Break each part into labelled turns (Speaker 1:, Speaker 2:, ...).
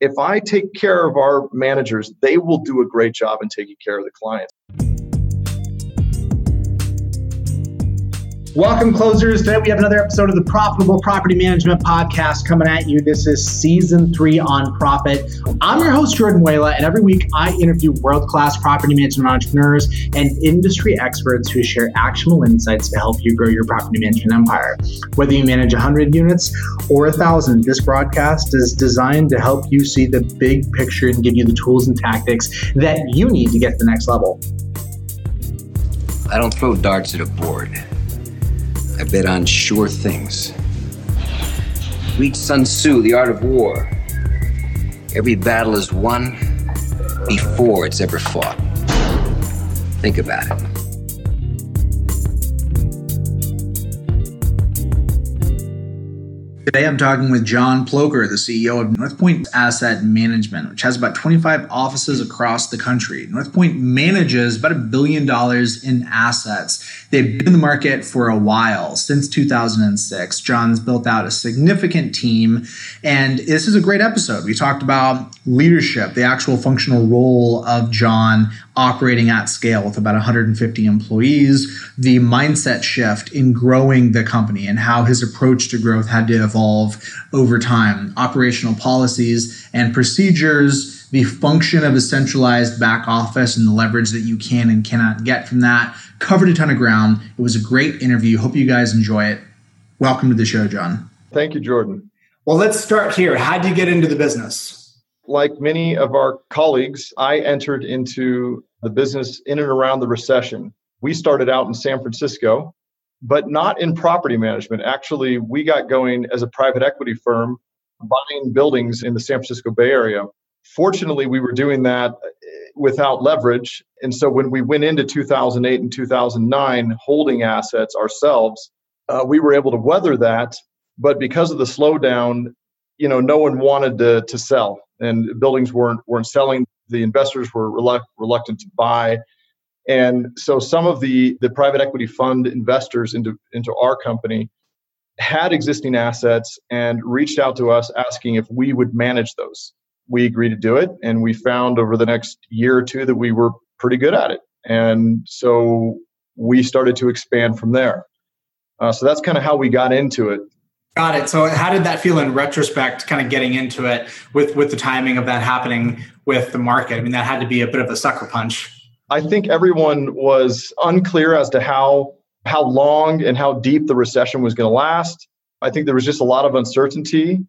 Speaker 1: if I take care of our managers, they will do a great job in taking care of the clients.
Speaker 2: Welcome, closers. Today we have another episode of the Profitable Property Management Podcast coming at you. This is season three on profit. I'm your host, Jordan Whala, and every week I interview world class property management entrepreneurs and industry experts who share actionable insights to help you grow your property management empire. Whether you manage 100 units or 1,000, this broadcast is designed to help you see the big picture and give you the tools and tactics that you need to get to the next level.
Speaker 3: I don't throw darts at a board. I bet on sure things. Read Sun Tzu, The Art of War. Every battle is won before it's ever fought. Think about it.
Speaker 2: Today, I'm talking with John Ploker, the CEO of Northpoint Asset Management, which has about 25 offices across the country. Northpoint manages about a billion dollars in assets. They've been in the market for a while, since 2006. John's built out a significant team, and this is a great episode. We talked about leadership, the actual functional role of John operating at scale with about 150 employees, the mindset shift in growing the company and how his approach to growth had to evolve over time, operational policies and procedures, the function of a centralized back office and the leverage that you can and cannot get from that. Covered a ton of ground. It was a great interview. Hope you guys enjoy it. Welcome to the show, John.
Speaker 1: Thank you, Jordan.
Speaker 2: Well, let's start here. How did you get into the business?
Speaker 1: Like many of our colleagues, I entered into the business in and around the recession. We started out in San Francisco, but not in property management. Actually, we got going as a private equity firm buying buildings in the San Francisco Bay Area. Fortunately, we were doing that without leverage. And so when we went into 2008 and 2009 holding assets ourselves, uh, we were able to weather that. But because of the slowdown, you know, no one wanted to, to sell and buildings weren't, weren't selling the investors were reluctant to buy. And so some of the, the private equity fund investors into, into our company had existing assets and reached out to us asking if we would manage those. We agreed to do it, and we found over the next year or two that we were pretty good at it. And so we started to expand from there. Uh, so that's kind of how we got into it.
Speaker 2: Got it. So how did that feel in retrospect, kind of getting into it with with the timing of that happening with the market? I mean, that had to be a bit of a sucker punch.
Speaker 1: I think everyone was unclear as to how how long and how deep the recession was going to last. I think there was just a lot of uncertainty.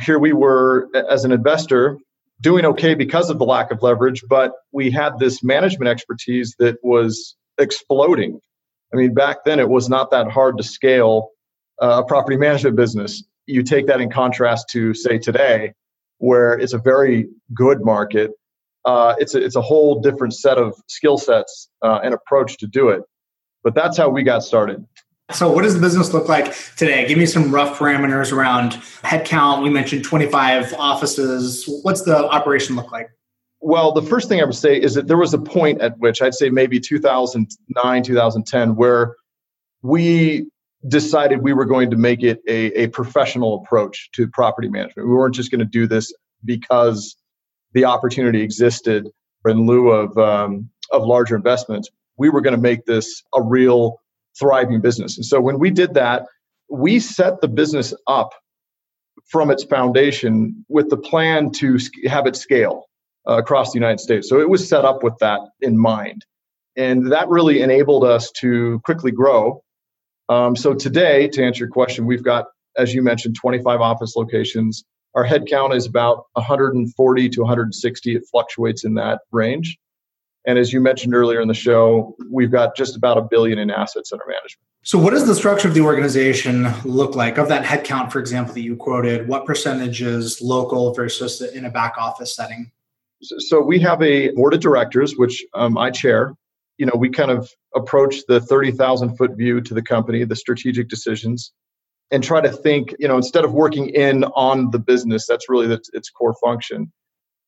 Speaker 1: Here we were as an investor doing okay because of the lack of leverage, but we had this management expertise that was exploding. I mean, back then it was not that hard to scale a property management business. You take that in contrast to, say, today, where it's a very good market. Uh, it's, a, it's a whole different set of skill sets uh, and approach to do it. But that's how we got started.
Speaker 2: So, what does the business look like today? Give me some rough parameters around headcount. We mentioned 25 offices. What's the operation look like?
Speaker 1: Well, the first thing I would say is that there was a point at which I'd say maybe 2009, 2010, where we decided we were going to make it a, a professional approach to property management. We weren't just going to do this because the opportunity existed in lieu of, um, of larger investments. We were going to make this a real thriving business. And so when we did that, we set the business up from its foundation with the plan to have it scale uh, across the United States. So it was set up with that in mind. And that really enabled us to quickly grow um, so today, to answer your question, we've got, as you mentioned, 25 office locations. Our headcount is about 140 to 160. It fluctuates in that range. And as you mentioned earlier in the show, we've got just about a billion in assets under management.
Speaker 2: So, what does the structure of the organization look like? Of that headcount, for example, that you quoted, what percentage is local versus in a back office setting?
Speaker 1: So, we have a board of directors, which um, I chair, you know, we kind of approach the 30,000 foot view to the company, the strategic decisions, and try to think, you know, instead of working in on the business, that's really the, its core function.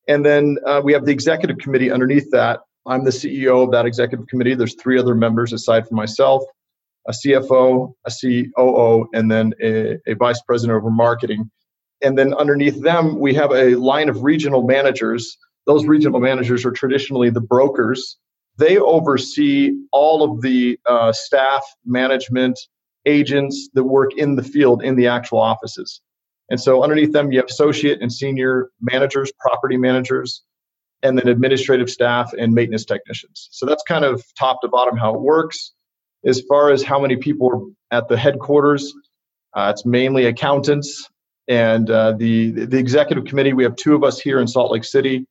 Speaker 1: And then uh, we have the executive committee underneath that. I'm the CEO of that executive committee. There's three other members aside from myself a CFO, a COO, and then a, a vice president over marketing. And then underneath them, we have a line of regional managers. Those regional managers are traditionally the brokers. They oversee all of the uh, staff, management, agents that work in the field in the actual offices. And so underneath them, you have associate and senior managers, property managers, and then administrative staff and maintenance technicians. So that's kind of top to bottom how it works. As far as how many people are at the headquarters, uh, it's mainly accountants and uh, the the executive committee. We have two of us here in Salt Lake City,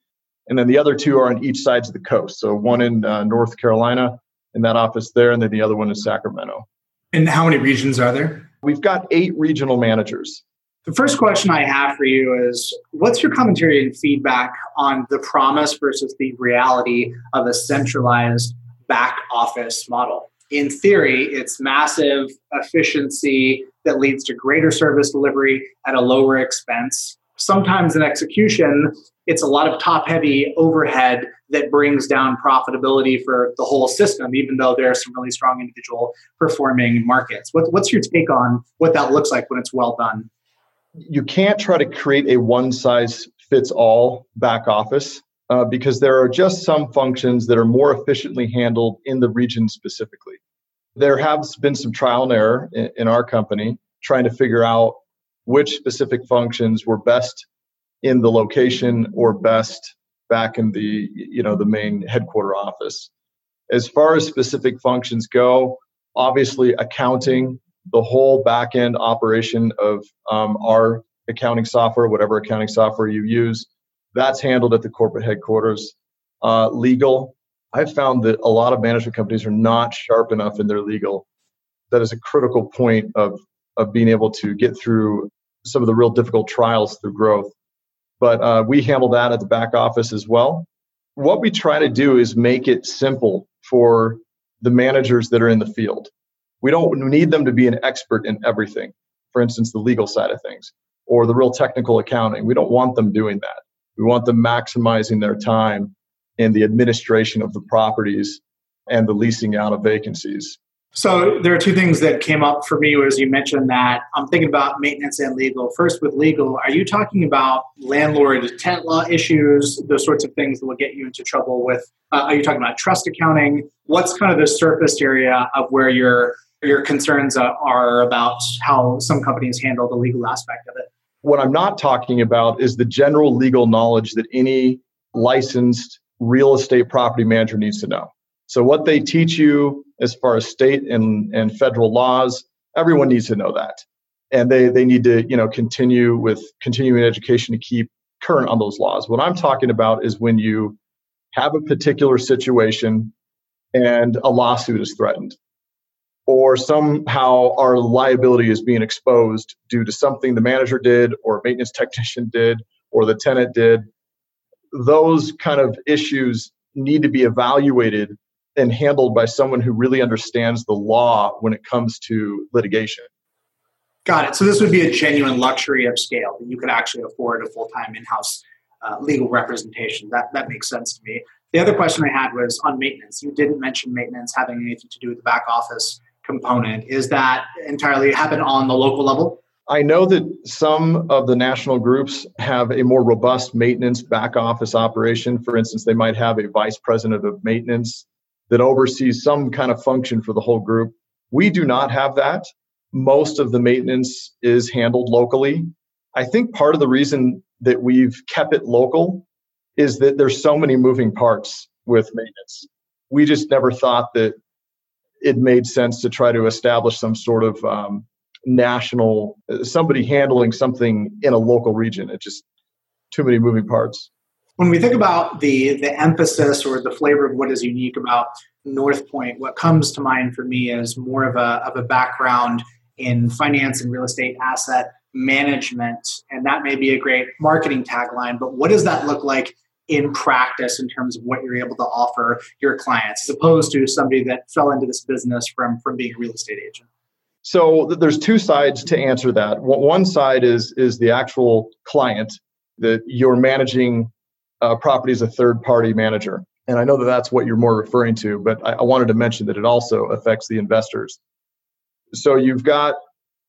Speaker 1: and then the other two are on each sides of the coast. So one in uh, North Carolina in that office there, and then the other one in Sacramento.
Speaker 4: And how many regions are there?
Speaker 1: We've got eight regional managers.
Speaker 2: The first question I have for you is what's your commentary and feedback on the promise versus the reality of a centralized back office model? In theory, it's massive efficiency that leads to greater service delivery at a lower expense. Sometimes in execution, it's a lot of top heavy overhead that brings down profitability for the whole system, even though there are some really strong individual performing markets. What, what's your take on what that looks like when it's well done?
Speaker 1: You can't try to create a one size fits all back office uh, because there are just some functions that are more efficiently handled in the region specifically. There has been some trial and error in, in our company trying to figure out which specific functions were best in the location or best back in the you know the main headquarter office as far as specific functions go obviously accounting the whole back end operation of um, our accounting software, whatever accounting software you use, that's handled at the corporate headquarters. Uh, legal, I've found that a lot of management companies are not sharp enough in their legal. That is a critical point of, of being able to get through some of the real difficult trials through growth. But uh, we handle that at the back office as well. What we try to do is make it simple for the managers that are in the field. We don't need them to be an expert in everything. For instance, the legal side of things or the real technical accounting. We don't want them doing that. We want them maximizing their time in the administration of the properties and the leasing out of vacancies.
Speaker 2: So there are two things that came up for me as you mentioned that I'm thinking about maintenance and legal. First, with legal, are you talking about landlord tenant law issues, those sorts of things that will get you into trouble with? Uh, are you talking about trust accounting? What's kind of the surface area of where your your concerns uh, are about how some companies handle the legal aspect of it?
Speaker 1: What I'm not talking about is the general legal knowledge that any licensed real estate property manager needs to know. So, what they teach you as far as state and, and federal laws, everyone needs to know that. And they, they need to you know, continue with continuing education to keep current on those laws. What I'm talking about is when you have a particular situation and a lawsuit is threatened or somehow our liability is being exposed due to something the manager did or maintenance technician did or the tenant did those kind of issues need to be evaluated and handled by someone who really understands the law when it comes to litigation.
Speaker 2: Got it. So this would be a genuine luxury of scale that you could actually afford a full-time in-house uh, legal representation. That, that makes sense to me. The other question i had was on maintenance. You didn't mention maintenance having anything to do with the back office component. Is that entirely happen on the local level?
Speaker 1: I know that some of the national groups have a more robust maintenance back office operation. For instance, they might have a vice president of maintenance that oversees some kind of function for the whole group. We do not have that. Most of the maintenance is handled locally. I think part of the reason that we've kept it local is that there's so many moving parts with maintenance. We just never thought that it made sense to try to establish some sort of um, national somebody handling something in a local region. It just too many moving parts.
Speaker 2: When we think about the the emphasis or the flavor of what is unique about Northpoint, what comes to mind for me is more of a of a background in finance and real estate asset management, and that may be a great marketing tagline. But what does that look like in practice in terms of what you're able to offer your clients as opposed to somebody that fell into this business from from being a real estate agent?
Speaker 1: So there's two sides to answer that. One side is is the actual client that you're managing uh, property as a third party manager. And i know that that's what you're more referring to but I, I wanted to mention that it also affects the investors. So you've got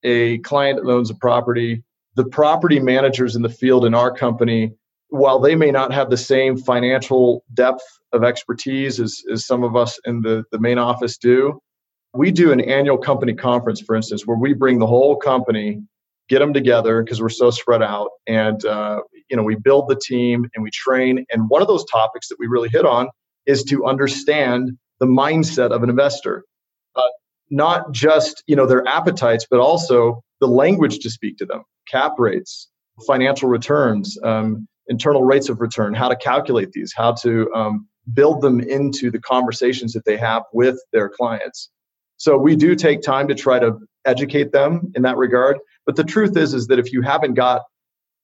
Speaker 1: a client that owns a property. The property managers in the field in our company, while they may not have the same financial depth of expertise as, as some of us in the, the main office do, we do an annual company conference, for instance, where we bring the whole company, get them together because we're so spread out, and uh, you know we build the team and we train. And one of those topics that we really hit on is to understand the mindset of an investor, uh, not just you know their appetites, but also the language to speak to them, cap rates, financial returns, um, internal rates of return, how to calculate these, how to um, build them into the conversations that they have with their clients. So we do take time to try to educate them in that regard. But the truth is, is that if you haven't got,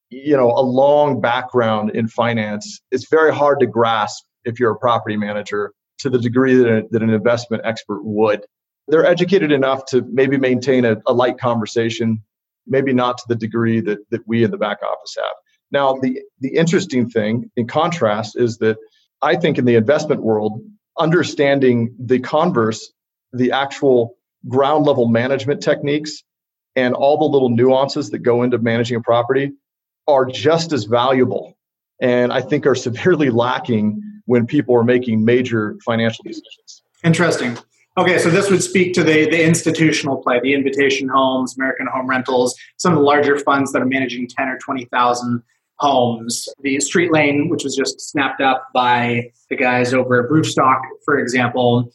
Speaker 1: you know, a long background in finance, it's very hard to grasp if you're a property manager to the degree that, a, that an investment expert would. They're educated enough to maybe maintain a, a light conversation, maybe not to the degree that, that we in the back office have. Now, the, the interesting thing, in contrast, is that I think in the investment world, understanding the converse the actual ground level management techniques and all the little nuances that go into managing a property are just as valuable and I think are severely lacking when people are making major financial decisions.
Speaker 2: Interesting. Okay, so this would speak to the, the institutional play, the Invitation Homes, American Home Rentals, some of the larger funds that are managing 10 or 20,000 homes. The Streetlane, which was just snapped up by the guys over at Roofstock, for example,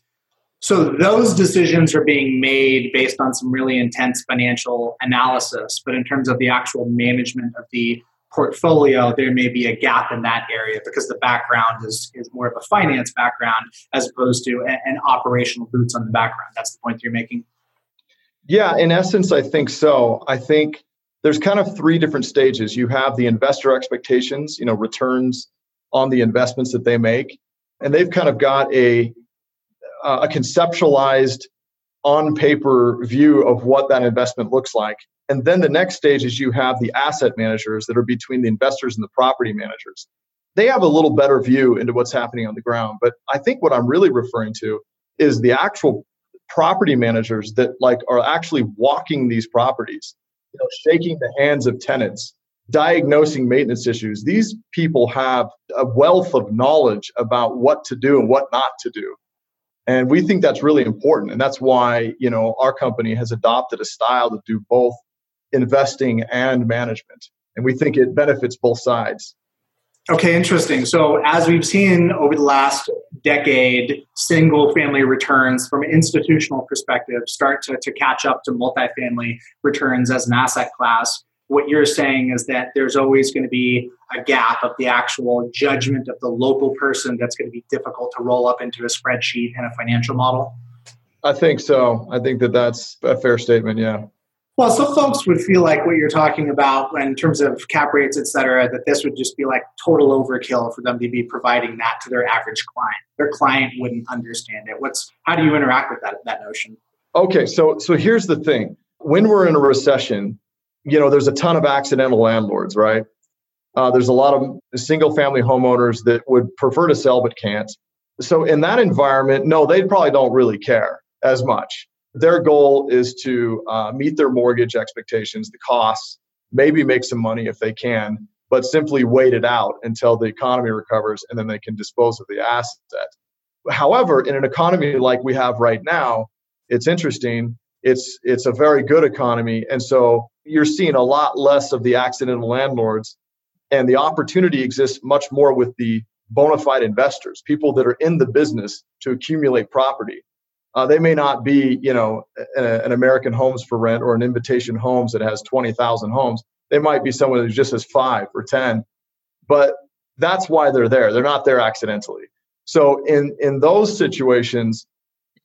Speaker 2: so those decisions are being made based on some really intense financial analysis. But in terms of the actual management of the portfolio, there may be a gap in that area because the background is, is more of a finance background as opposed to an operational boots on the background. That's the point you're making.
Speaker 1: Yeah, in essence, I think so. I think there's kind of three different stages. You have the investor expectations, you know, returns on the investments that they make, and they've kind of got a uh, a conceptualized on paper view of what that investment looks like. And then the next stage is you have the asset managers that are between the investors and the property managers. They have a little better view into what's happening on the ground. But I think what I'm really referring to is the actual property managers that like are actually walking these properties, you know, shaking the hands of tenants, diagnosing maintenance issues. These people have a wealth of knowledge about what to do and what not to do. And we think that's really important. And that's why, you know, our company has adopted a style to do both investing and management. And we think it benefits both sides.
Speaker 2: Okay, interesting. So, as we've seen over the last decade, single family returns from an institutional perspective start to, to catch up to multifamily returns as an asset class what you're saying is that there's always going to be a gap of the actual judgment of the local person that's going to be difficult to roll up into a spreadsheet and a financial model?
Speaker 1: I think so. I think that that's a fair statement. Yeah.
Speaker 2: Well, some folks would feel like what you're talking about in terms of cap rates, et cetera, that this would just be like total overkill for them to be providing that to their average client. Their client wouldn't understand it. What's how do you interact with that that notion?
Speaker 1: Okay, so so here's the thing. When we're in a recession, you know, there's a ton of accidental landlords, right? Uh, there's a lot of single family homeowners that would prefer to sell but can't. So in that environment, no, they probably don't really care as much. Their goal is to uh, meet their mortgage expectations, the costs, maybe make some money if they can, but simply wait it out until the economy recovers and then they can dispose of the asset. However, in an economy like we have right now, it's interesting. It's it's a very good economy, and so you're seeing a lot less of the accidental landlords and the opportunity exists much more with the bona fide investors people that are in the business to accumulate property uh, they may not be you know a, an american homes for rent or an invitation homes that has 20000 homes. They might be someone who just has five or ten but that's why they're there. They're not there accidentally. So in in those situations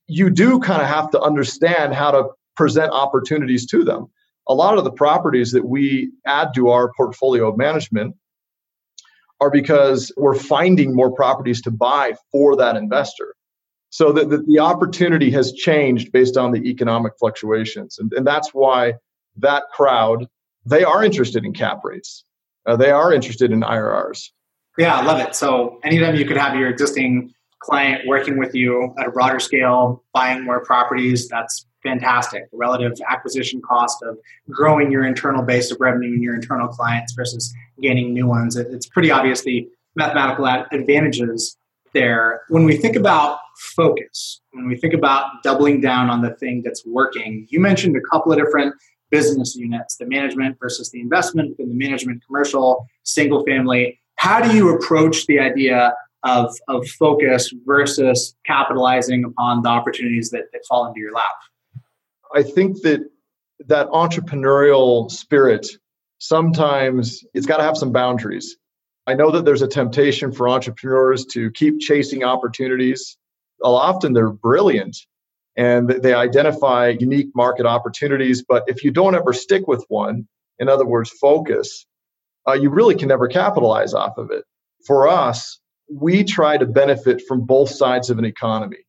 Speaker 1: you do kind of have to understand how to present opportunities to them. A lot of the properties that we add to our portfolio of management are because we're finding more properties to buy for that investor. So that the, the, opportunity has changed based on the economic fluctuations. And, and that's why that crowd, they are interested in cap rates. Uh, they are interested in IRRs.
Speaker 2: Yeah, I love it. So any anytime you could have your existing client working with you at a broader scale, buying more properties, that's fantastic. The relative acquisition cost of growing your internal base of revenue and your internal clients versus gaining new ones. It's pretty obvious the mathematical advantages there. When we think about focus, when we think about doubling down on the thing that's working, you mentioned a couple of different business units the management versus the investment, and the management commercial, single family. How do you approach the idea of, of focus versus capitalizing upon the opportunities that, that fall into your lap?
Speaker 1: I think that that entrepreneurial spirit sometimes it's got to have some boundaries. I know that there's a temptation for entrepreneurs to keep chasing opportunities. Often they're brilliant and they identify unique market opportunities. But if you don't ever stick with one, in other words, focus, uh, you really can never capitalize off of it. For us, we try to benefit from both sides of an economy.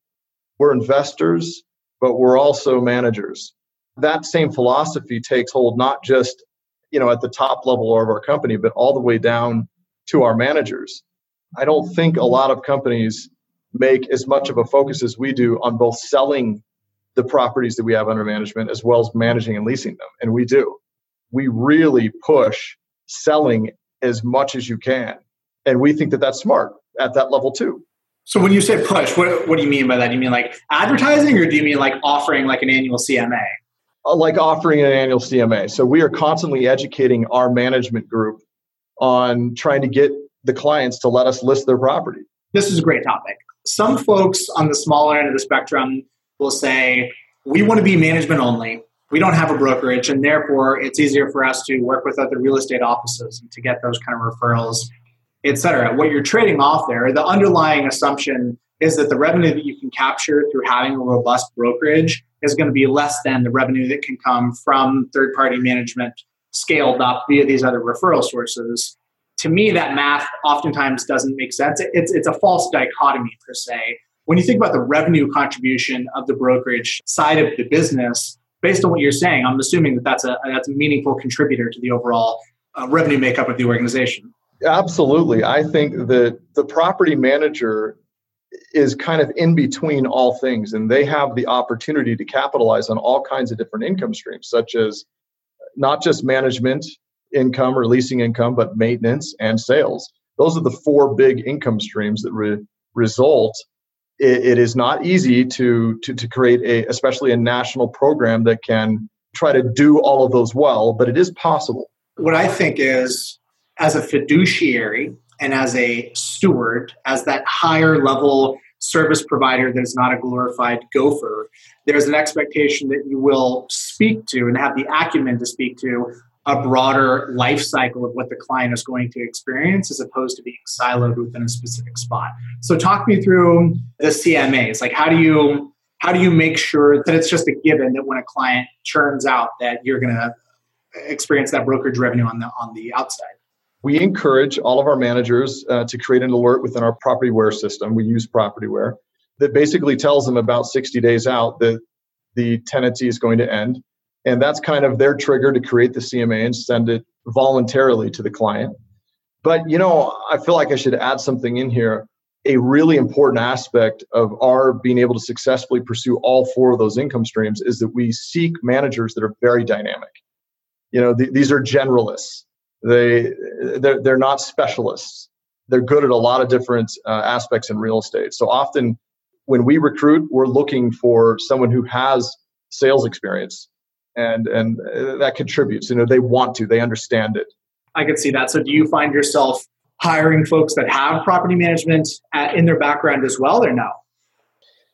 Speaker 1: We're investors, but we're also managers. That same philosophy takes hold not just you know at the top level of our company, but all the way down to our managers. I don't think a lot of companies make as much of a focus as we do on both selling the properties that we have under management as well as managing and leasing them. And we do. We really push selling as much as you can. And we think that that's smart at that level too.
Speaker 2: So when you say push, what, what do you mean by that? Do you mean like advertising or do you mean like offering like an annual CMA?
Speaker 1: Uh, like offering an annual CMA. So we are constantly educating our management group on trying to get the clients to let us list their property.
Speaker 2: This is a great topic. Some folks on the smaller end of the spectrum will say, we want to be management only. We don't have a brokerage, and therefore it's easier for us to work with other real estate offices and to get those kind of referrals, et cetera. What you're trading off there, the underlying assumption is that the revenue that you can capture through having a robust brokerage is going to be less than the revenue that can come from third party management scaled up via these other referral sources. To me, that math oftentimes doesn't make sense. It's, it's a false dichotomy per se. When you think about the revenue contribution of the brokerage side of the business, based on what you're saying, I'm assuming that that's a that's a meaningful contributor to the overall uh, revenue makeup of the organization.
Speaker 1: Absolutely, I think that the property manager is kind of in between all things, and they have the opportunity to capitalize on all kinds of different income streams, such as not just management income or leasing income, but maintenance and sales. Those are the four big income streams that re- result. It, it is not easy to, to to create a, especially a national program that can try to do all of those well, but it is possible.
Speaker 2: What I think is, as a fiduciary and as a steward, as that higher level service provider that is not a glorified gopher, there's an expectation that you will speak to and have the acumen to speak to a broader life cycle of what the client is going to experience as opposed to being siloed within a specific spot. So talk me through the CMAs. Like how do you how do you make sure that it's just a given that when a client churns out that you're going to experience that brokerage revenue on the on the outside?
Speaker 1: We encourage all of our managers uh, to create an alert within our PropertyWare system. We use PropertyWare that basically tells them about 60 days out that the tenancy is going to end. And that's kind of their trigger to create the CMA and send it voluntarily to the client. But, you know, I feel like I should add something in here. A really important aspect of our being able to successfully pursue all four of those income streams is that we seek managers that are very dynamic. You know, th- these are generalists they they're, they're not specialists they're good at a lot of different uh, aspects in real estate so often when we recruit we're looking for someone who has sales experience and and uh, that contributes you know they want to they understand it.
Speaker 2: I could see that. So do you find yourself hiring folks that have property management at, uh, in their background as well or no?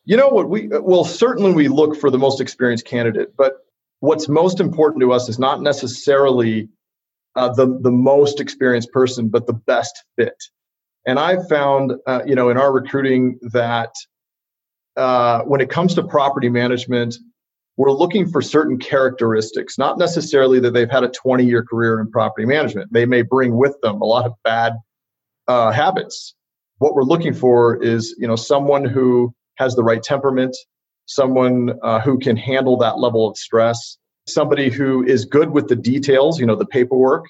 Speaker 1: You know what we well certainly we look for the most experienced candidate but what's most important to us is not necessarily uh, the the most experienced person, but the best fit. And I've found, uh, you know, in our recruiting that uh, when it comes to property management, we're looking for certain characteristics, not necessarily that they've had a 20 year career in property management. They may bring with them a lot of bad uh, habits. What we're looking for is, you know, someone who has the right temperament, someone uh, who can handle that level of stress, somebody who is good with the details, you know, the paperwork,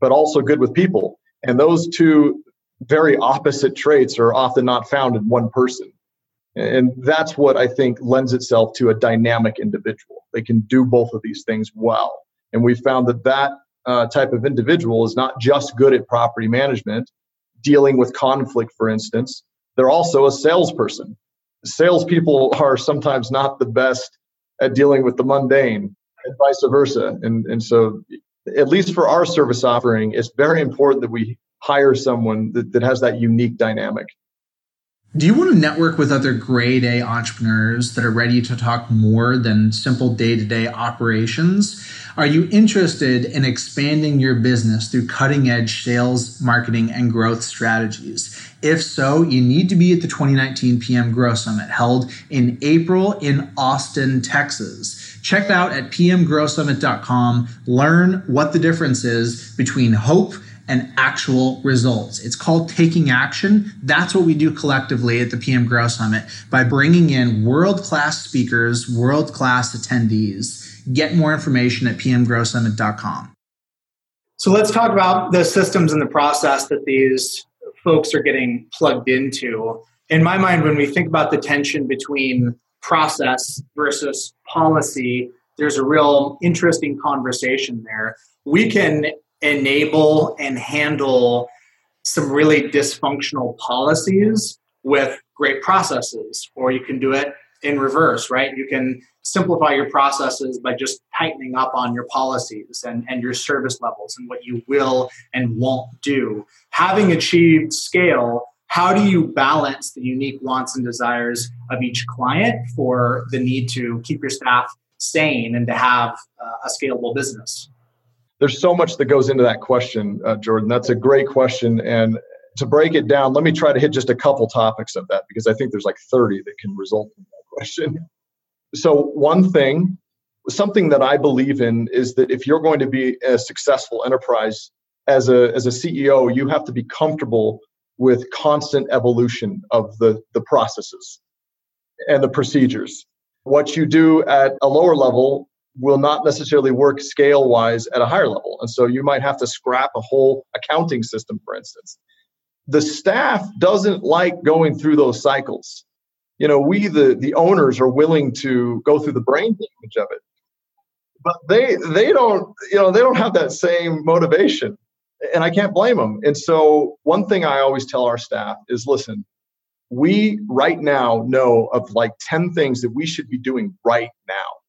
Speaker 1: but also good with people. And those two very opposite traits are often not found in one person. And that's what I think lends itself to a dynamic individual. They can do both of these things well. And we found that that uh, type of individual is not just good at property management, dealing with conflict, for instance, they're also a salesperson. Salespeople are sometimes not the best at dealing with the mundane, and vice versa. And, and so, at least for our service offering, it's very important that we hire someone that, that has that unique dynamic.
Speaker 4: Do you want to network with other grade A entrepreneurs that are ready to talk more than simple day to day operations? Are you interested in expanding your business through cutting edge sales, marketing, and growth strategies? If so, you need to be at the 2019 PM Grow Summit held in April in Austin, Texas. Check out at pmgrowsummit.com. Learn what the difference is between hope and actual results. It's called taking action. That's what we do collectively at the PM Grow Summit by bringing in world class speakers, world class attendees. Get more information at pmgrowsummit.com.
Speaker 2: So let's talk about the systems and the process that these folks are getting plugged into. In my mind, when we think about the tension between process versus policy, there's a real interesting conversation there. We can enable and handle some really dysfunctional policies with great processes, or you can do it in reverse, right? You can simplify your processes by just tightening up on your policies and, and your service levels and what you will and won't do. Having achieved scale, how do you balance the unique wants and desires of each client for the need to keep your staff sane and to have uh, a scalable business?
Speaker 1: There's so much that goes into that question, uh, Jordan. That's a great question. And to break it down, let me try to hit just a couple topics of that because I think there's like 30 that can result from that question. So, one thing, something that I believe in is that if you're going to be a successful enterprise as a, as a CEO, you have to be comfortable with constant evolution of the, the processes and the procedures. What you do at a lower level will not necessarily work scale wise at a higher level. And so you might have to scrap a whole accounting system, for instance. The staff doesn't like going through those cycles. You know, we, the, the owners, are willing to go through the brain damage of it. But they they don't, you know, they don't have that same motivation. And I can't blame them. And so one thing I always tell our staff is listen, we right now know of like 10 things that we should be doing right now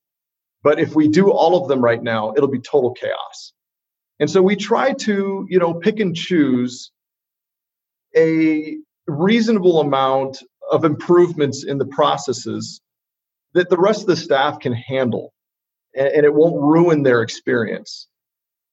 Speaker 1: but if we do all of them right now, it'll be total chaos. And so we try to, you know, pick and choose a reasonable amount of improvements in the processes that the rest of the staff can handle and, it won't ruin their experience.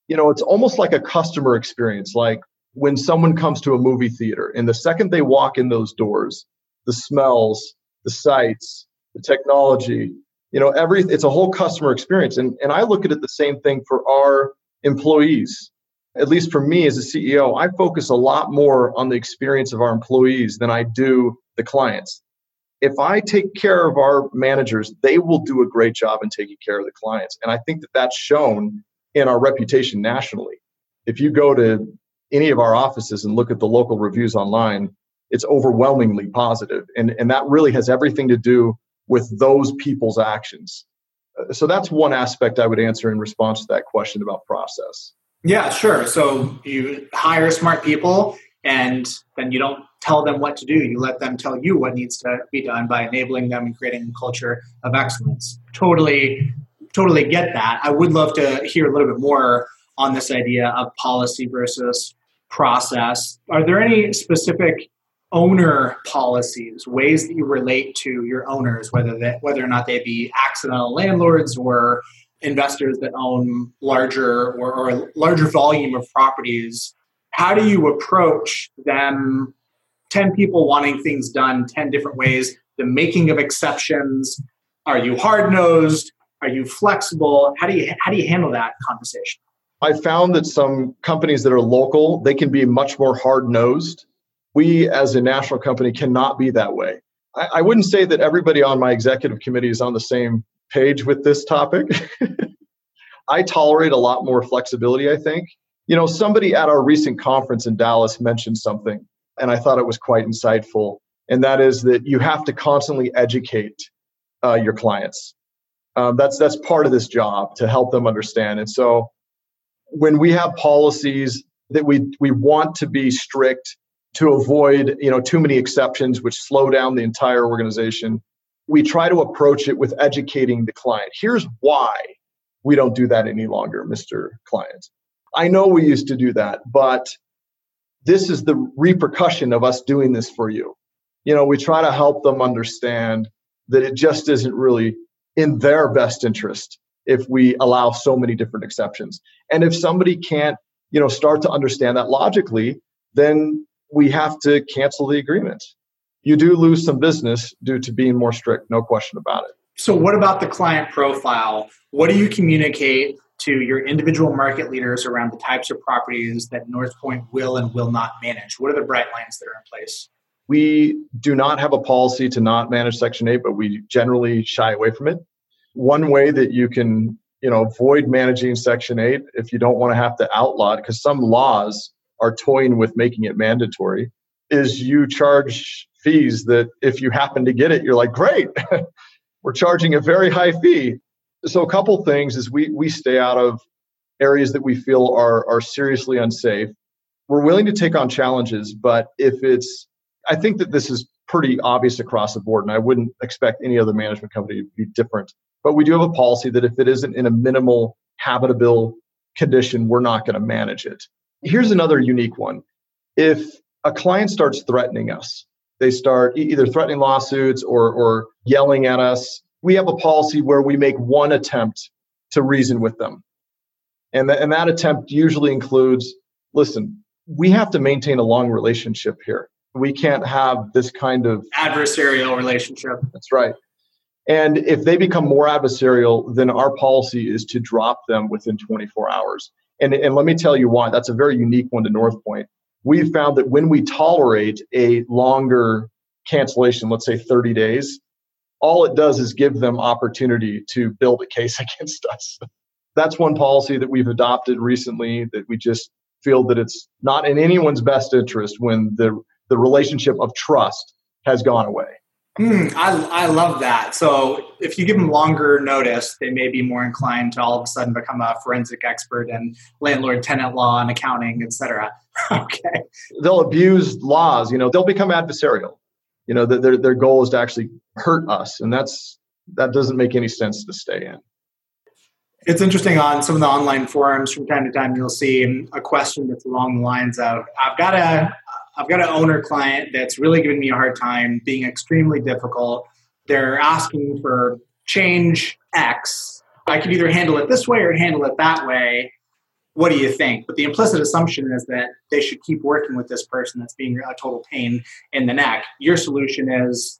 Speaker 1: You know, it's almost like a customer experience, like when someone comes to a movie theater and the second they walk in those doors, the smells, the sights, the technology, you know every it's a whole customer experience. And and i look at it the same thing for our employees. At least for me as a ceo i focus a lot more on the experience of our employees than i do the clients. If i take care of our managers they will do a great job in taking care of the clients. And i think that that's shown in our reputation nationally. If you go to any of our offices and look at the local reviews online it's overwhelmingly positive. And and that really has everything to do with those people's actions. Uh, so that's one aspect I would answer in response to that question about process.
Speaker 2: Yeah, sure. So you hire smart people and then you don't tell them what to do. You let them tell you what needs to be done by enabling them and creating a culture of excellence. Totally, totally get that. I would love to hear a little bit more on this idea of policy versus process. Are there any specific owner policies, ways that you relate to your owners, whether that whether or not they be accidental landlords or investors that own larger or, or a larger volume of properties. How do you approach them? 10 people wanting things done 10 different ways, the making of exceptions. Are you hard nosed? Are you flexible? How do you how do you handle that conversation?
Speaker 1: I found that some companies that are local, they can be much more hard nosed we as a national company cannot be that way. I, I wouldn't say that everybody on my executive committee is on the same page with this topic. I tolerate a lot more flexibility, I think. You know, somebody at our recent conference in Dallas mentioned something, and I thought it was quite insightful. and that is that you have to constantly educate uh, your clients. Um, that's that's part of this job to help them understand. And so, when we have policies that we we want to be strict to avoid you know too many exceptions, which slow down the entire organization, we try to approach it with educating the client. Here's why we don't do that any longer, Mr. Client. I know we used to do that, but this is the repercussion of us doing this for you. You know, we try to help them understand that it just isn't really in their best interest if we allow so many different exceptions. And if somebody can't, you know, start to understand that logically, then we have to cancel the agreement. You do lose some business due to being more strict, no question about it.
Speaker 2: So, what about the client profile? What do you communicate to your individual market leaders around the types of properties that Northpoint will and will not manage? What are the bright lines that are in place?
Speaker 1: We do not have a policy to not manage Section 8, but we generally shy away from it. One way that you can you know avoid managing section 8 if you don't want to have to outlaw it because some laws are toying with making it mandatory is you charge fees that if you happen to get it you're like great we're charging a very high fee. So a couple things is we we stay out of areas that we feel are are seriously unsafe. We're willing to take on challenges but if it's i think that this is pretty obvious across the board and i wouldn't expect any other management company to be different. But we do have a policy that if it isn't in a minimal habitable condition we're not going to manage it here's another unique one if a client starts threatening us they start either threatening lawsuits or or yelling at us we have a policy where we make one attempt to reason with them. And, th- and that attempt usually includes listen, we have to maintain a long relationship here. We can't have this kind of
Speaker 2: adversarial relationship.
Speaker 1: That's right. And if they become more adversarial, then our policy is to drop them within 24 hours. And, and let me tell you why. That's a very unique one to Northpoint. We've found that when we tolerate a longer cancellation, let's say 30 days, all it does is give them opportunity to build a case against us. That's one policy that we've adopted recently that we just feel that it's not in anyone's best interest when the, the relationship of trust has gone away.
Speaker 2: Mm, I, I love that. So if you give them longer notice, they may be more inclined to all of a sudden become a forensic expert in landlord tenant law and accounting, etc. okay.
Speaker 1: They'll abuse laws, you know, they'll become adversarial you know their their goal is to actually hurt us and that's that doesn't make any sense to stay in
Speaker 2: it's interesting on some of the online forums from time to time you'll see a question that's along the lines of i've got a i've got an owner client that's really giving me a hard time being extremely difficult they're asking for change x i could either handle it this way or handle it that way what do you think? But the implicit assumption is that they should keep working with this person that's being a total pain in the neck. Your solution is,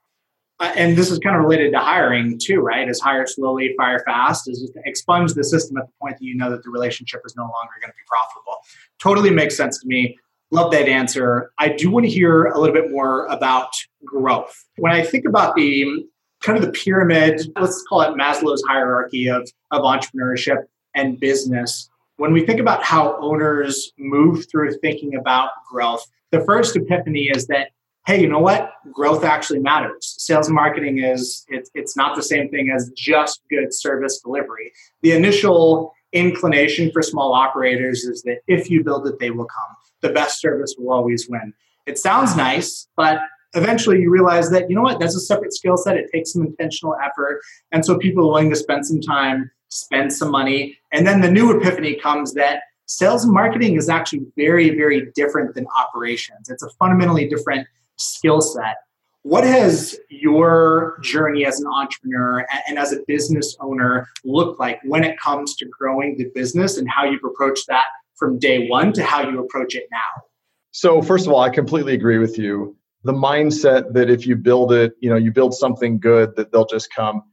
Speaker 2: uh, and this is kind of related to hiring too, right? Is hire slowly, fire fast, is just expunge the system at the point that you know that the relationship is no longer going to be profitable. Totally makes sense to me. Love that answer. I do want to hear a little bit more about growth. When I think about the kind of the pyramid, let's call it Maslow's hierarchy of, of entrepreneurship and business, when we think about how owners move through thinking about growth, the first epiphany is that, hey, you know what? Growth actually matters. Sales and marketing is, it's, it's not the same thing as just good service delivery. The initial inclination for small operators is that if you build it, they will come. The best service will always win. It sounds nice, but eventually you realize that, you know what, that's a separate skill set. It takes some intentional effort. And so people are willing to spend some time spend some money. And then the new epiphany comes that sales and marketing is actually very, very different than operations. It's a fundamentally different skill set. What has your journey as an entrepreneur and as a business owner looked like when it comes to growing the business and how you've approached that from day one to how you approach it now?
Speaker 1: So, first of all, I completely agree with you. The mindset that if you build it, you know, you build something good, that they'll just come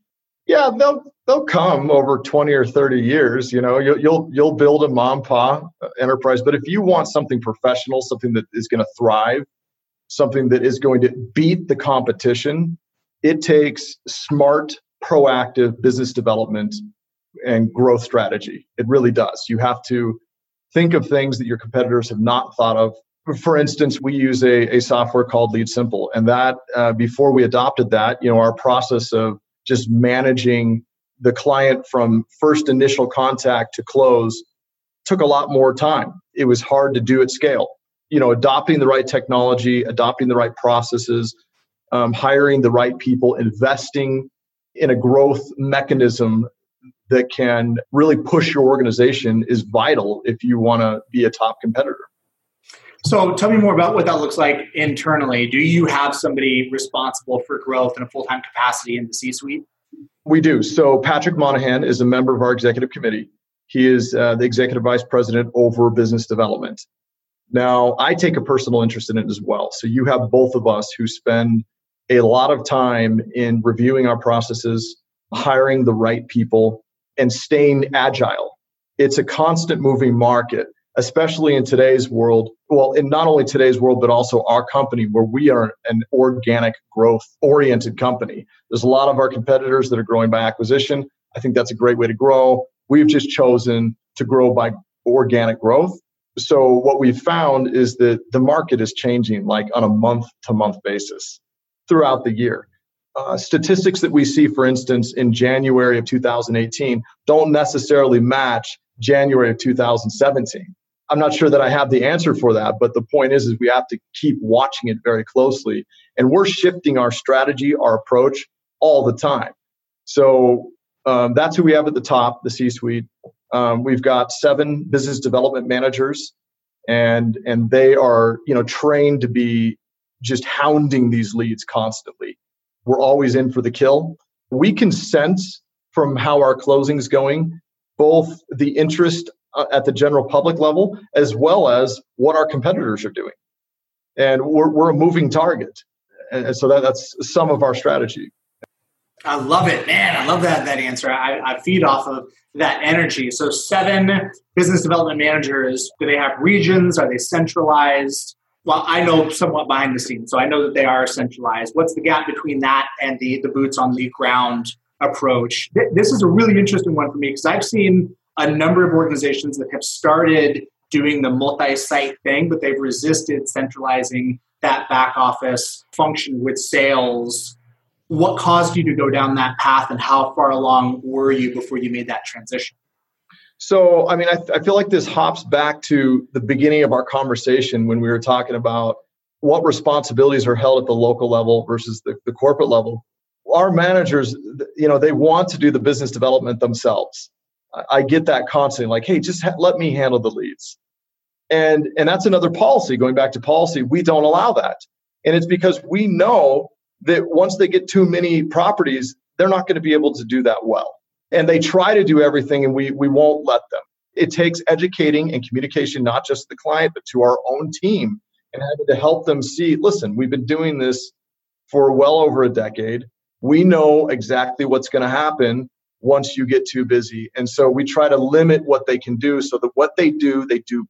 Speaker 1: yeah, they'll they'll come over 20 or 30 years. You know, you'll you'll, you'll build a mom pa uh, enterprise, but if you want something professional, something that is going to thrive, something that is going to beat the competition, it takes smart, proactive business development and growth strategy. It really does. You have to think of things that your competitors have not thought of for instance, we use a, a software called LeadSimple, and that uh, before we adopted that, you know, our process of just managing the client from first initial contact to close took a lot more time. It was hard to do at scale. You know, adopting the right technology, adopting the right processes, um, hiring the right people, investing in a growth mechanism that can really push your organization is vital if you want to be a top competitor.
Speaker 2: So tell me more about what that looks like internally. Do you have somebody responsible for growth in a full-time capacity in the C-suite?
Speaker 1: We do. So Patrick Monahan is a member of our executive committee. He is uh, the executive vice president over business development. Now, I take a personal interest in it as well. So you have both of us who spend a lot of time in reviewing our processes, hiring the right people, and staying agile. It's a constant moving market especially in today's world. Well, in not only today's world, but also our company, where we are an organic growth oriented company. There's a lot of our competitors that are growing by acquisition. I think that's a great way to grow. We've just chosen to grow by organic growth. So, what we've found is that the market is changing like on a month to month basis throughout the year. Uh, statistics that we see, for instance, in January of 2018 don't necessarily match January of 2017. I'm not sure that I have the answer for that, but the point is, is we have to keep watching it very closely, and we're shifting our strategy, our approach all the time. So um, that's who we have at the top, the C-suite. Um, we've got seven business development managers, and and they are you know trained to be just hounding these leads constantly. We're always in for the kill. We can sense from how our closing's going both the interest uh, at the general public level as well as what our competitors are doing. And we're, we're a moving target. And so that, that's some of our strategy.
Speaker 2: I love it, man. I love that that answer. I, I, feed off of that energy. So seven business development managers. Do they have regions? Are they centralized? Well, I know somewhat behind the scenes, so I know that they are centralized. What's the gap between that and the the boots on the ground approach? This is a really interesting one for me because I've seen a number of organizations that have started doing the multi-site thing, but they've resisted centralizing that back office function with sales. What caused you to go down that path, and how far along were you before you made that transition?
Speaker 1: So, I mean, I, I feel like this hops back to the beginning of our conversation when we were talking about what responsibilities are held at the local level versus the, the corporate level. Our managers, you know, they want to do the business development themselves I get that constantly, like, hey, just ha- let me handle the leads. And and that's another policy. Going back to policy, we don't allow that, and it's because we know that once they get too many properties, they're not going to be able to do that well. And they try to do everything, and we we won't let them. It takes educating and communication, not just the client, but to our own team, and having to help them see. Listen, we've been doing this for well over a decade. We know exactly what's going to happen once you get too busy. And so we try to limit what they can do so that what they do, they do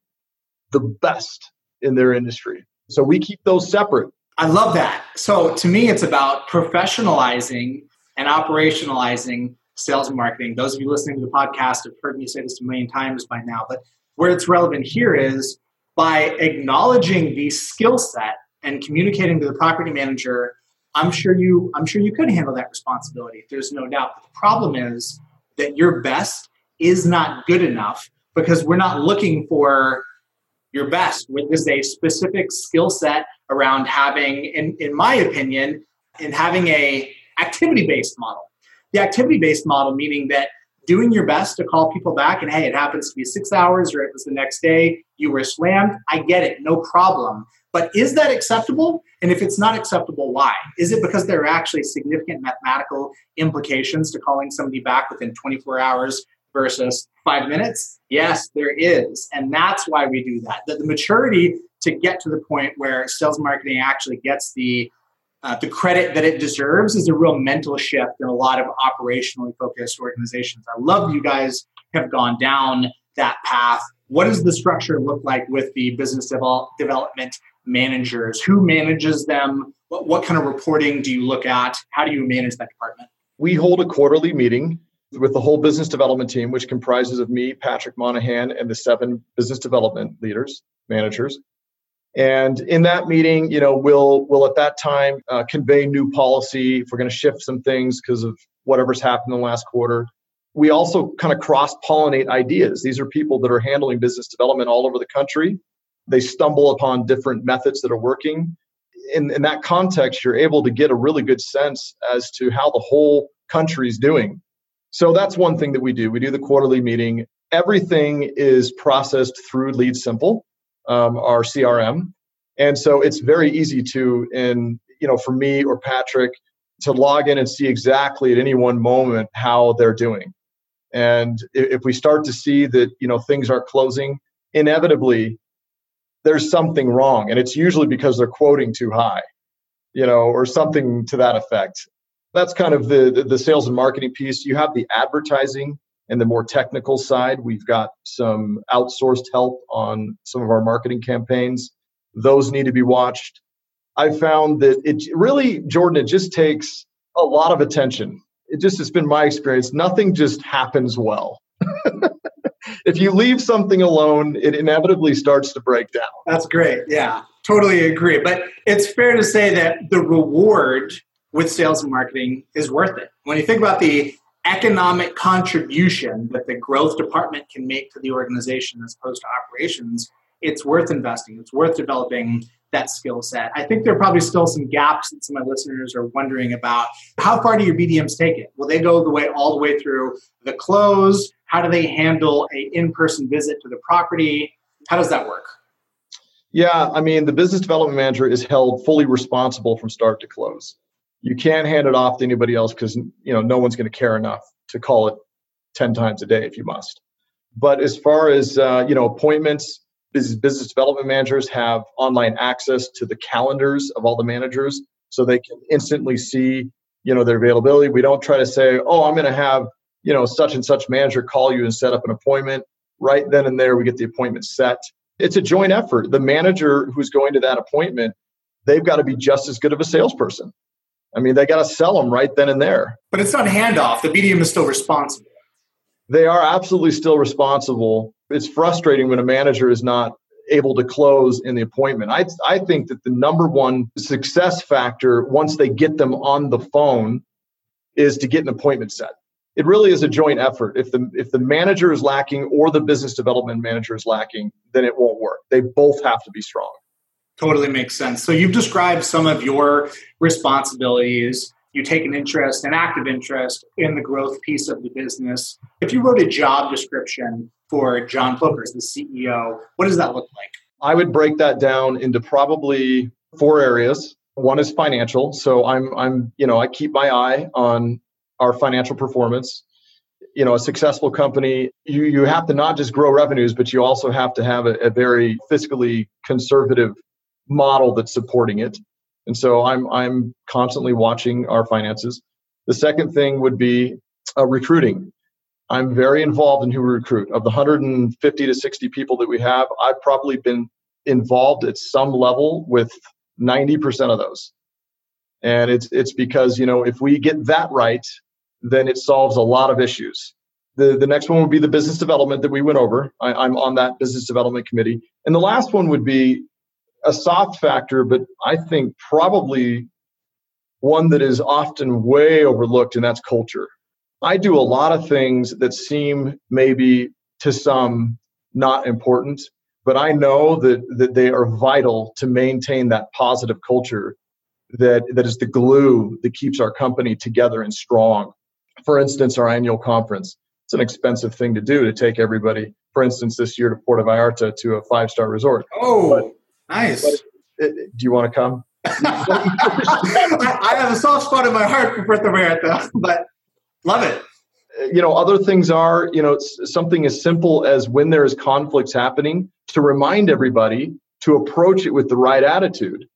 Speaker 1: the best in their industry. So we keep those separate.
Speaker 2: I love that. So to me, it's about professionalizing and operationalizing sales and marketing. Those of you listening to the podcast have heard me say this a million times by now, but where it's relevant here is by acknowledging the skill set and communicating to the property manager I'm sure you I'm sure you could handle that responsibility. There's no doubt. But the problem is that your best is not good enough because we're not looking for your best. This is a specific skill set around having, in, in my opinion, in having a activity-based model. The activity-based model meaning that doing your best to call people back and hey, it happens to be six hours or it was the next day, you were slammed. I get it, no problem. But is that acceptable? And if it's not acceptable, why? Is it because there are actually significant mathematical implications to calling somebody back within 24 hours versus five minutes? Yes, there is. And that's why we do that. The, the maturity to get to the point where sales marketing actually gets the uh, the credit that it deserves is a real mental shift in a lot of operationally focused organizations. I love you guys have gone down that path. What does the structure look like with the business develop, development managers? Who manages them? What, what kind of reporting do you look at? How do you manage that department?
Speaker 1: We hold a quarterly meeting with the whole business development team, which comprises of me, Patrick Monahan, and the seven business development leaders, managers. And in that meeting, you know, we'll we'll at that time uh, convey new policy if we're going to shift some things because of whatever's happened in the last quarter. We also kind of cross pollinate ideas. These are people that are handling business development all over the country. They stumble upon different methods that are working. In, in that context, you're able to get a really good sense as to how the whole country is doing. So that's one thing that we do. We do the quarterly meeting. Everything is processed through LeadSimple um, our CRM. And so it's very easy to, in you know, for me or Patrick, to log in and see exactly at any one moment how they're doing. And if we start to see that you know things aren't closing, inevitably there's something wrong, and it's usually because they're quoting too high, you know, or something to that effect. That's kind of the the sales and marketing piece. You have the advertising and the more technical side, we've got some outsourced help on some of our marketing campaigns. Those need to be watched. I found that it really, Jordan, it just takes a lot of attention. It just has been my experience. Nothing just happens well. if you leave something alone, it inevitably starts to break down.
Speaker 2: That's great. Yeah, totally agree. But it's fair to say that the reward with sales and marketing is worth it. When you think about the economic contribution that the growth department can make to the organization as opposed to operations, it's worth investing. It's worth developing that skill set. I think there are probably still some gaps that some of my listeners are wondering about. How far do your BDMs take it? Will they go the way all the way through the close? How do they handle a in-person visit to the property? How does that work?
Speaker 1: Yeah, I mean, the business development manager is held fully responsible from start to close you can't hand it off to anybody else because you know no one's going to care enough to call it 10 times a day if you must. But as far as uh, you know appointments business, development managers have online access to the calendars of all the managers so they can instantly see you know their availability. We don't try to say oh i'm going to have you know such and such manager call you and set up an appointment. Right then and there we get the appointment set. It's a joint effort. The manager who's going to that appointment they've got to be just as good of a salesperson I mean, they got to sell them right then and there.
Speaker 2: But it's not handoff. The BDM is still responsible.
Speaker 1: They are absolutely still responsible. It's frustrating when a manager is not able to close in the appointment. I, I think that the number one success factor once they get them on the phone is to get an appointment set. It really is a joint effort. If the if the manager is lacking or the business development manager is lacking, then it won't work. They both have to be strong.
Speaker 2: Totally makes sense. So you've described some of your responsibilities. You take an interest, an active interest in the growth piece of the business. If you wrote a job description for John Plokers, the CEO, what does that look like?
Speaker 1: I would break that down into probably four areas. One is financial. So I'm I'm, you know, I keep my eye on our financial performance. You know, a successful company, you you have to not just grow revenues, but you also have to have a, a very fiscally conservative model that's supporting it. And so I'm I'm constantly watching our finances. The second thing would be uh, recruiting. I'm very involved in who we recruit. Of the 150 to 60 people that we have, I've probably been involved at some level with 90% of those. And it's it's because you know if we get that right, then it solves a lot of issues. The, the next one would be the business development that we went over. I, I'm on that business development committee. And the last one would be a soft factor, but I think probably one that is often way overlooked, and that's culture. I do a lot of things that seem maybe to some not important, but I know that, that they are vital to maintain that positive culture that, that is the glue that keeps our company together and strong. For instance, our annual conference. It's an expensive thing to do to take everybody, for instance, this year to Puerto Vallarta to a five star resort.
Speaker 2: Oh, but Nice. It,
Speaker 1: it, uh, uh, do you want to come?
Speaker 2: I have a soft spot in my heart for Puerto Vallarta, but love it.
Speaker 1: Uh, you know, other things are, you know, something as simple as when there is conflicts happening, to remind everybody to approach it with the right attitude.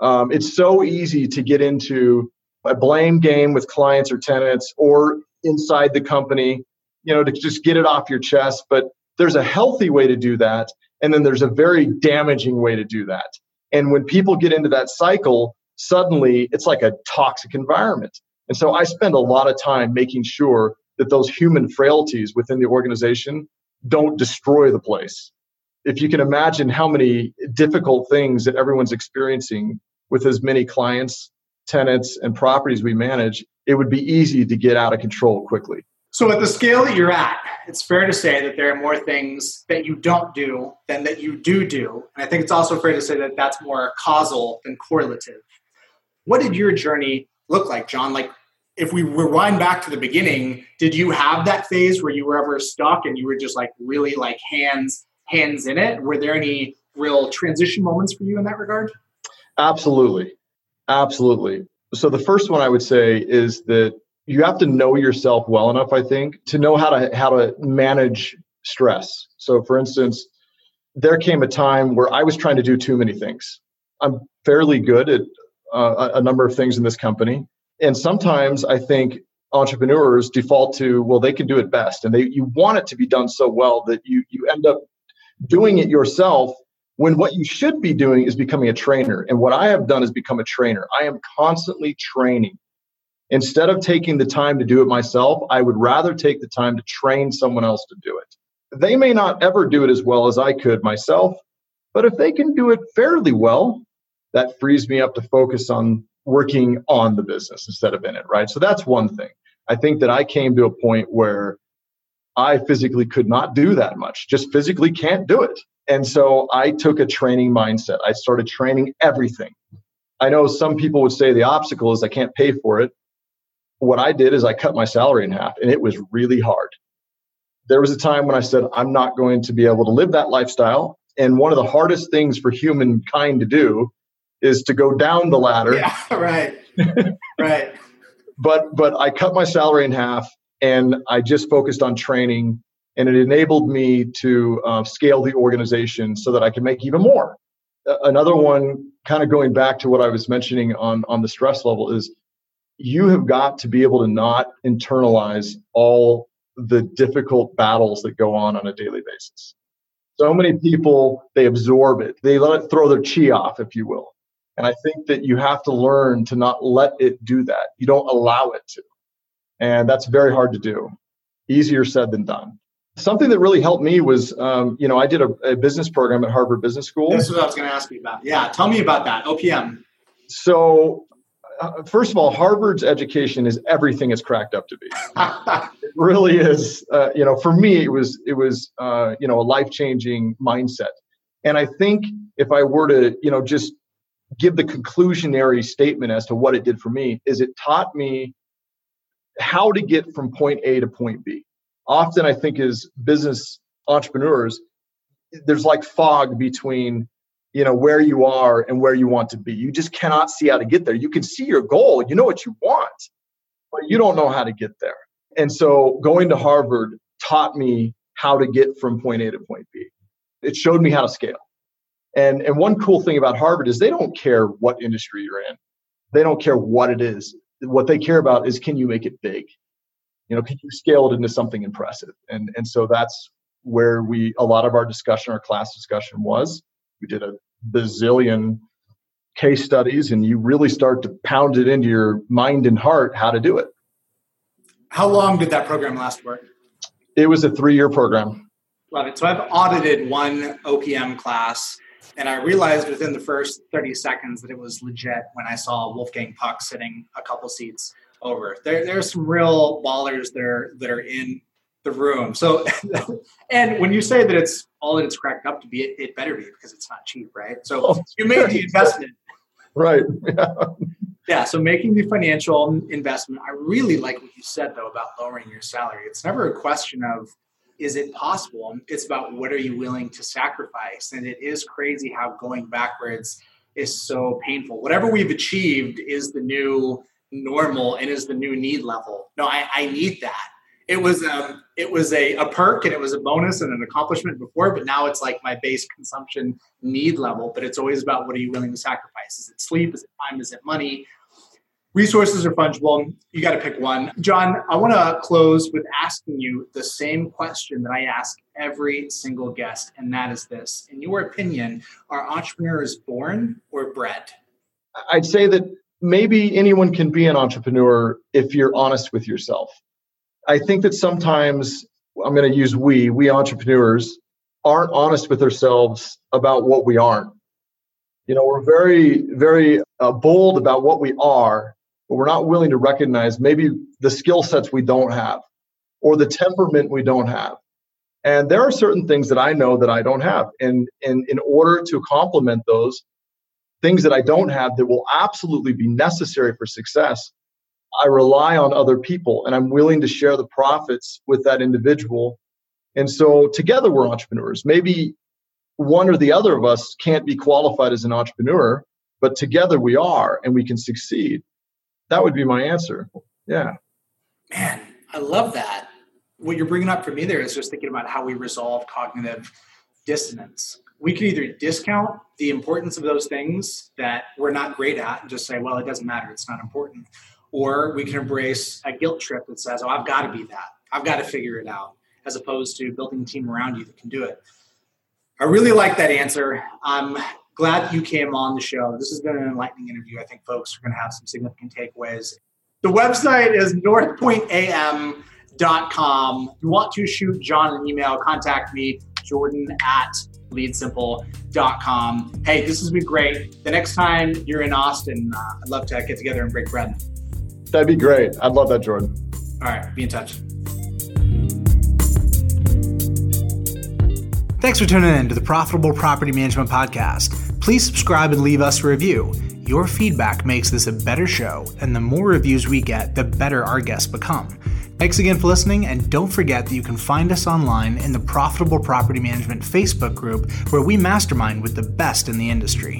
Speaker 1: Um, it's so easy to get into a blame game with clients or tenants or inside the company, you know, to just get it off your chest. But there's a healthy way to do that and then there's a very damaging way to do that. And when people get into that cycle, suddenly it's like a toxic environment. And so I spend a lot of time making sure that those human frailties within the organization don't destroy the place. if you can imagine how many difficult things that everyone's experiencing with as many clients, tenants, and properties we manage, it would be easy to get out of control quickly.
Speaker 2: So, at the scale that you're at, it's fair to say that there are more things that you don't do than that you do do. And I think it's also fair to say that that's more causal than correlative. What did your journey look like, John? Like, if we rewind back to the beginning, did you have that phase where you were ever stuck and you were just like really like hands hands in it? Were there any real transition moments for you in that regard?
Speaker 1: Absolutely. Absolutely. So the first one I would say is that you have to know yourself well enough, I think, to know how to how to manage stress. So for instance, there came a time where I was trying to do too many things. I'm fairly good at uh, a number of things in this company, and sometimes I think entrepreneurs default to well they can do it best and they you want it to be done so well that you you end up doing it yourself when what you should be doing is becoming a trainer. And what I have done is become a trainer. I am constantly training. Instead of taking the time to do it myself, I would rather take the time to train someone else to do it. They may not ever do it as well as I could myself, but if they can do it fairly well, that frees me up to focus on working on the business instead of in it, right? So that's one thing. I think that I came to a point where I physically could not do that much, just physically can't do it. And so I took a training mindset. I started training everything. I know some people would say the obstacle is I can't pay for it. What I did is I cut my salary in half, and it was really hard. There was a time when I said, I'm not going to be able to live that lifestyle. And one of the hardest things for humankind to do is to go down the ladder.
Speaker 2: Yeah, right. right.
Speaker 1: But but I cut my salary in half and I just focused on training, and it enabled me to uh, scale the organization so that I could make even more. Uh, another one, kind of going back to what I was mentioning on on the stress level, is you have got to be able to not internalize all the difficult battles that go on on a daily basis. So many people they absorb it, they let it throw their chi off, if you will. And I think that you have to learn to not let it do that. You don't allow it to. And that's very hard to do. Easier said than done. Something that really helped me was, um, you know, I did a, a, business program at Harvard Business School.
Speaker 2: This is what I was going to ask you about. Yeah, tell me about that. OPM.
Speaker 1: So, uh, first of all, Harvard's education is everything it's cracked up to be. it really is. Uh, you know, for me, it was it was uh, you know a life changing mindset. And I think if I were to, you know, just give the conclusionary statement as to what it did for me, is it taught me how to get from point A to point B. Often, I think, as business entrepreneurs, there's like fog between you know where you are and where you want to be. You just cannot see how to get there. You can see your goal. You know what you want but you don't know how to get there. And so going to harvard taught me how to get from point a to point b. It showed me how to scale. And and one cool thing about harvard is they don't care what industry you're in. They don't care what it is. What they care about is can you make it big? You know can you scale it into something impressive? And and so that's where we a lot of our discussion our class discussion was we did a bazillion case studies and you really start to pound it into your mind and heart how to do it.
Speaker 2: How long did that program last for?
Speaker 1: It was a three year program.
Speaker 2: Love it. So i've audited one opm class and I realized within the first 30 seconds that it was legit when I saw Wolfgang Puck sitting a couple seats over. There, there's some real ballers there that are in the room. So, and when you say that it's all that it's cracked up to be, it, it better be because it's not cheap, right? So oh, you made the investment.
Speaker 1: Right.
Speaker 2: yeah. So making the financial investment, I really like what you said though about lowering your salary. It's never a question of is it possible? It's about what are you willing to sacrifice? And it is crazy how going backwards is so painful. Whatever we've achieved is the new normal and is the new need level. No, I, I need that. It was um, it was a, a perk and it was a bonus and an accomplishment before, but now it's like my base consumption need level. But it's always about what are you willing to sacrifice? Is it sleep? Is it time? Is it money? resources are fungible. You got to pick one. John, I want to close with asking you the same question that I ask every single guest, and that is this. In your opinion, are entrepreneurs born or bred?
Speaker 1: I'd say that maybe anyone can be an entrepreneur if you're honest with yourself. I think that sometimes I'm going to use we, we entrepreneurs, aren't honest with ourselves about what we aren't. You know, we're very, very uh, bold about what we are, but we're not willing to recognize maybe the skill sets we don't have or the temperament we don't have. And there are certain things that I know that I don't have. And, and in order to complement those things that I don't have that will absolutely be necessary for success, I rely on other people and I'm willing to share the profits with that individual. And so together we're entrepreneurs. Maybe one or the other of us can't be qualified as an entrepreneur, but together we are and we can succeed. That would be my answer. Yeah.
Speaker 2: Man, I love that what you're bringing up for me there is just thinking about how we resolve cognitive dissonance. We can either discount the importance of those things that we're not great at and just say, well, it doesn't matter, it's not important. Or we can embrace a guilt trip that says, oh, I've got to be that. I've got to figure it out, as opposed to building a team around you that can do it. I really like that answer. I'm glad you came on the show. This has been an enlightening interview. I think folks are going to have some significant takeaways. The website is northpointam.com If you want to shoot John an email, contact me, jordan at leadsimple.com. Hey, this has been great. The next time you're in Austin, uh, I'd love to get together and break bread.
Speaker 1: That'd be great. I'd love that, Jordan.
Speaker 2: All right, be in touch.
Speaker 4: Thanks for tuning in to the Profitable Property Management Podcast. Please subscribe and leave us a review. Your feedback makes this a better show, and the more reviews we get, the better our guests become. Thanks again for listening, and don't forget that you can find us online in the Profitable Property Management Facebook group where we mastermind with the best in the industry.